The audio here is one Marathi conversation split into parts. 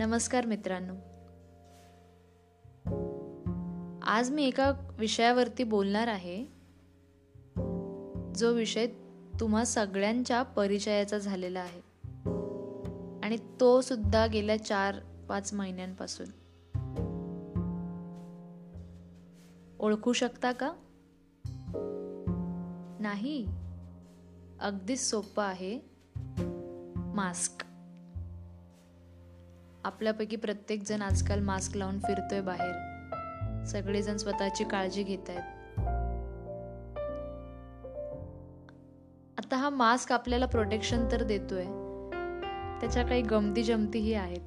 नमस्कार मित्रांनो. आज मी एका विषयावरती बोलणार आहे. जो विषय तुम्हा सगळ्यांच्या परिचयाचा झालेला आहे. आणि तो सुद्धा गेल्या चार पाच महिन्यांपासून. ओळखू शकता का? नाही? अगदीच सोपं आहे. मास्क. आपल्यापैकी प्रत्येक जण आजकाल मास्क लावून फिरतोय बाहेर. सगळेजण स्वतःची काळजी घेत आहेत आता हा मास्क आपल्याला प्रोटेक्शन तर देतोय. त्याच्या काही गमती जमतीही आहेत.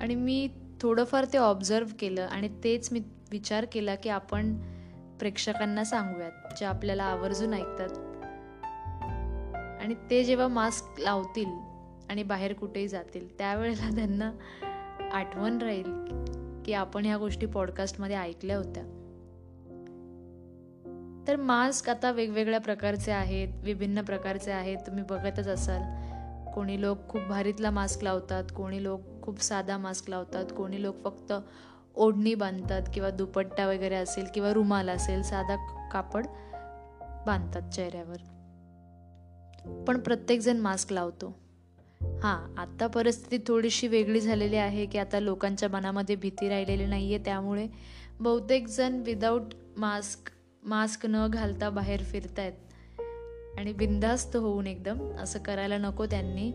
आणि मी थोडंफार ते ऑब्झर्व केलं आणि तेच मी विचार केला की आपण प्रेक्षकांना सांगूयात जे आपल्याला आवर्जून ऐकतात. आणि ते जेव्हा मास्क लावतील आणि बाहेर कुठेही जातील. त्यावेळेला त्यांना आठवण राहील की आपण ह्या गोष्टी पॉडकास्टमध्ये ऐकल्या होत्या. तर मास्क आता वेगवेगळ्या प्रकारचे आहेत विभिन्न प्रकारचे आहेत. तुम्ही बघतच असाल कोणी लोक खूप भारीतला मास्क लावतात कोणी लोक खूप साधा मास्क लावतात कोणी लोक फक्त ओढणी बांधतात किंवा दुपट्टा वगैरे असेल किंवा रुमाल असेल साधा कापड बांधतात चेहऱ्यावर. पण प्रत्येकजण मास्क लावतो. हां आत्ता परिस्थिती थोडीशी वेगळी झालेली आहे की आता लोकांच्या मनामध्ये भीती राहिलेली नाही आहे त्यामुळे बहुतेक जण विदाऊट मास्क मास्क न घालता बाहेर फिरतायत. आणि बिंदास्त होऊन एकदम असं करायला नको त्यांनी.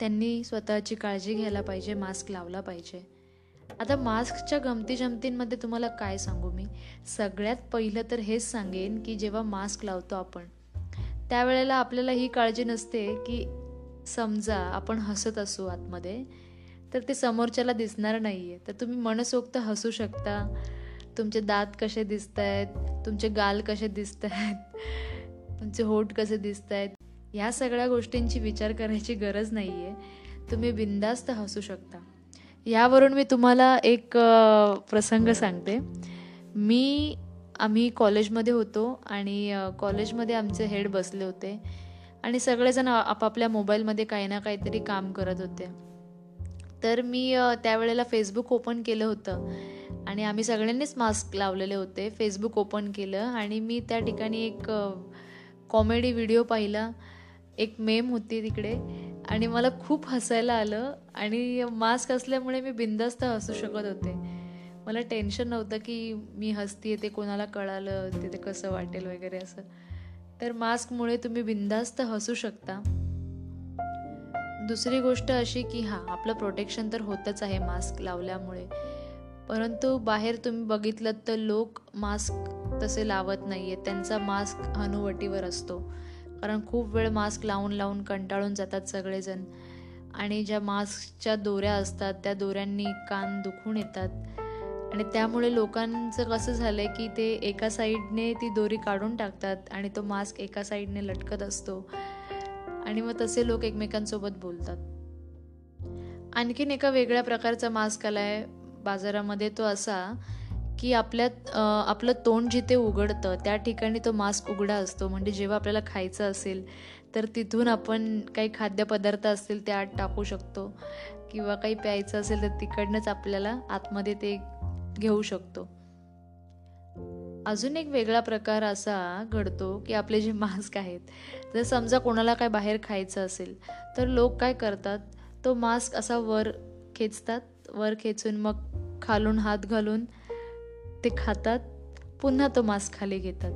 त्यांनी स्वतःची काळजी घ्यायला पाहिजे मास्क लावला पाहिजे. आता मास्कच्या गमती जमतींमध्ये तुम्हाला काय सांगू मी? सगळ्यात पहिलं तर हेच सांगेन की जेव्हा मास्क लावतो आपण त्यावेळेला आपल्याला ही काळजी नसते की समजा आपण हसत असू आतमध्ये तर ते समोरच्याला दिसणार नाही आहे तर तुम्ही मनसोक्त हसू शकता. तुमचे दात कसे दिसत आहेत तुमचे गाल कसे दिसत आहेत तुमचे होठ कसे दिसत आहेत ह्या सगळ्या गोष्टींची विचार करायची गरज नाही आहे तुम्ही बिंदास्त हसू शकता. यावरून मी तुम्हाला एक प्रसंग सांगते. मी आम्ही कॉलेजमध्ये होतो आणि कॉलेजमध्ये आमचे हेड बसले होते. आणि सगळेजण आपापल्या मोबाईलमध्ये काही ना काहीतरी काम करत होते. तर मी त्यावेळेला फेसबुक ओपन केलं होतं. आणि आम्ही सगळ्यांनीच मास्क लावलेले होते. फेसबुक ओपन केलं आणि मी त्या ठिकाणी एक कॉमेडी व्हिडिओ पाहिला. एक मेम होती तिकडे. आणि मला खूप हसायला आलं. आणि मास्क असल्यामुळे मी बिंदास्त हसू शकत होते. मला टेन्शन नव्हतं की मी हसते ते कोणाला कळालं तिथे कसं वाटेल वगैरे असं. तर मास्कमुळे तुम्ही बिंदास्त हसू शकता. दुसरी गोष्ट अशी की हां आपलं प्रोटेक्शन तर होतच आहे मास्क लावल्यामुळे. परंतु बाहेर तुम्ही बघितलं तर लोक मास्क तसे लावत नाही आहेत त्यांचा मास्क हनुवटीवर असतो. कारण खूप वेळ मास्क लावून लावून कंटाळून जातात सगळेजण. आणि ज्या मास्कच्या दोऱ्या असतात त्या दोऱ्यांनी कान दुखून येतात. आणि त्यामुळे लोकांचं कसं झालं आहे की ते एका साईडने ती दोरी काढून टाकतात आणि तो मास्क एका साईडने लटकत असतो. आणि मग तसे लोक एकमेकांसोबत बोलतात. आणखीन एका वेगळ्या प्रकारचा मास्क आला आहे बाजारामध्ये तो असा की आपल्यात आपलं तोंड जिथे उघडतं त्या ठिकाणी तो मास्क उघडा असतो. म्हणजे जेव्हा आपल्याला खायचं असेल तर तिथून आपण काही खाद्यपदार्थ असतील ते आत टाकू शकतो. किंवा काही प्यायचं असेल तर तिकडनंच आपल्याला आतमध्ये ते घेऊ शकतो. अजून एक वेगळा प्रकार असा घडतो की आपले जे मास्क आहेत जर समजा कोणाला काय बाहेर खायचं असेल तर लोक काय करतात तो मास्क असा वर खेचतात वर खेचून मग खालून हात घालून ते खातात पुन्हा तो मास्क खाली घेतात.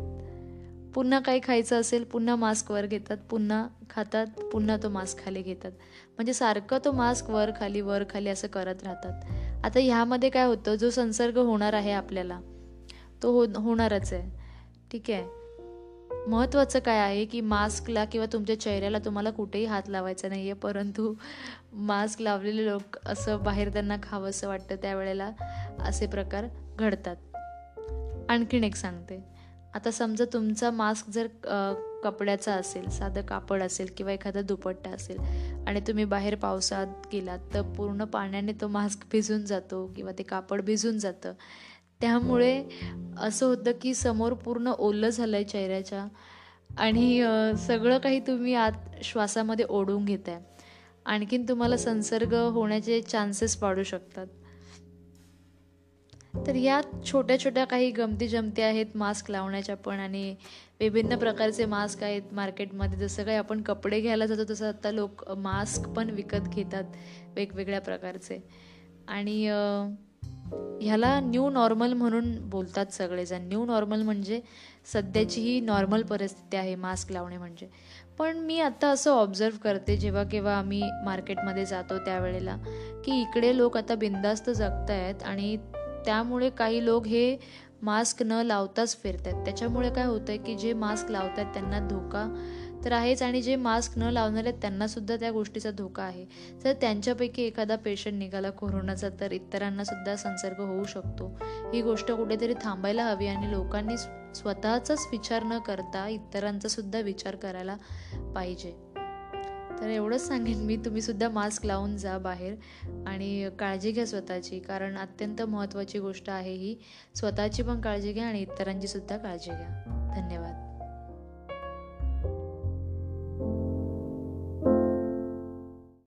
पुन्हा काही खायचं असेल पुन्हा मास्क वर घेतात पुन्हा खातात पुन्हा तो मास्क खाली घेतात. म्हणजे सारखं तो मास्क वर खाली वर खाली असं करत राहतात. आता ह्यामध्ये काय होतं? जो संसर्ग होणार आहे आपल्याला तो हो होणारच आहे. ठीक आहे? महत्त्वाचं काय आहे की मास्कला किंवा तुमच्या चेहऱ्याला तुम्हाला कुठेही हात लावायचा नाही आहे परंतु मास्क लावलेले लोक असं बाहेर त्यांना खावंसं वाटतं त्यावेळेला असे प्रकार घडतात. आणखीन एक सांगते. आता समजा तुमचा मास्क जर कपड्याचा असेल साधं कापड असेल किंवा एखादा दुपट्टा असेल आणि तुम्ही बाहेर पावसात गेलात तर पूर्ण पाण्याने तो मास्क भिजून जातो किंवा ते कापड भिजून जातं. त्यामुळे असं होतं की समोर पूर्ण ओलं झालं आहे चेहऱ्याच्या आणि सगळं काही तुम्ही आत श्वासामध्ये ओढून घेत आहे आणखीन तुम्हाला संसर्ग होण्याचे चान्सेस वाढू शकतात. तर या छोट्या छोट्या काही गमती जमती आहेत मास्क लावण्याच्या पण आणि विभिन्न प्रकारचे मास्क आहेत मार्केटमध्ये जसं काही आपण कपडे घ्यायला जातो तसं आता लोक मास्क पण विकत घेतात वेगवेगळ्या प्रकारचे. आणि ह्याला न्यू नॉर्मल म्हणून बोलतात सगळेजण. न्यू नॉर्मल म्हणजे सध्याची ही नॉर्मल परिस्थिती आहे मास्क लावणे म्हणजे. पण मी आता असं ऑब्झर्व करते जेव्हा केव्हा आम्ही मार्केटमध्ये जातो त्यावेळेला की इकडे लोक आता बिंदास्त जगत आहेत आणि त्यामुळे काही लोक हे मास्क न लावताच फिरतात. त्याच्यामुळे काय होतं की जे मास्क लावतात त्यांना धोका तर आहेच आणि जे मास्क न लावणार आहेत त्यांनासुद्धा त्या गोष्टीचा धोका आहे. जर त्यांच्यापैकी एखादा पेशंट निघाला कोरोनाचा तर इतरांनासुद्धा संसर्ग होऊ शकतो. ही गोष्ट कुठेतरी थांबायला हवी आणि लोकांनी स्वतःचाच विचार न करता इतरांचा सुद्धा विचार करायला पाहिजे. तर एवढंच सांगेन मी तुम्ही सुद्धा मास्क लावून जा बाहेर आणि काळजी घ्या स्वतःची कारण अत्यंत महत्त्वाची गोष्ट आहे ही. स्वतःची पण काळजी घ्या आणि इतरांची सुद्धा काळजी घ्या. धन्यवाद.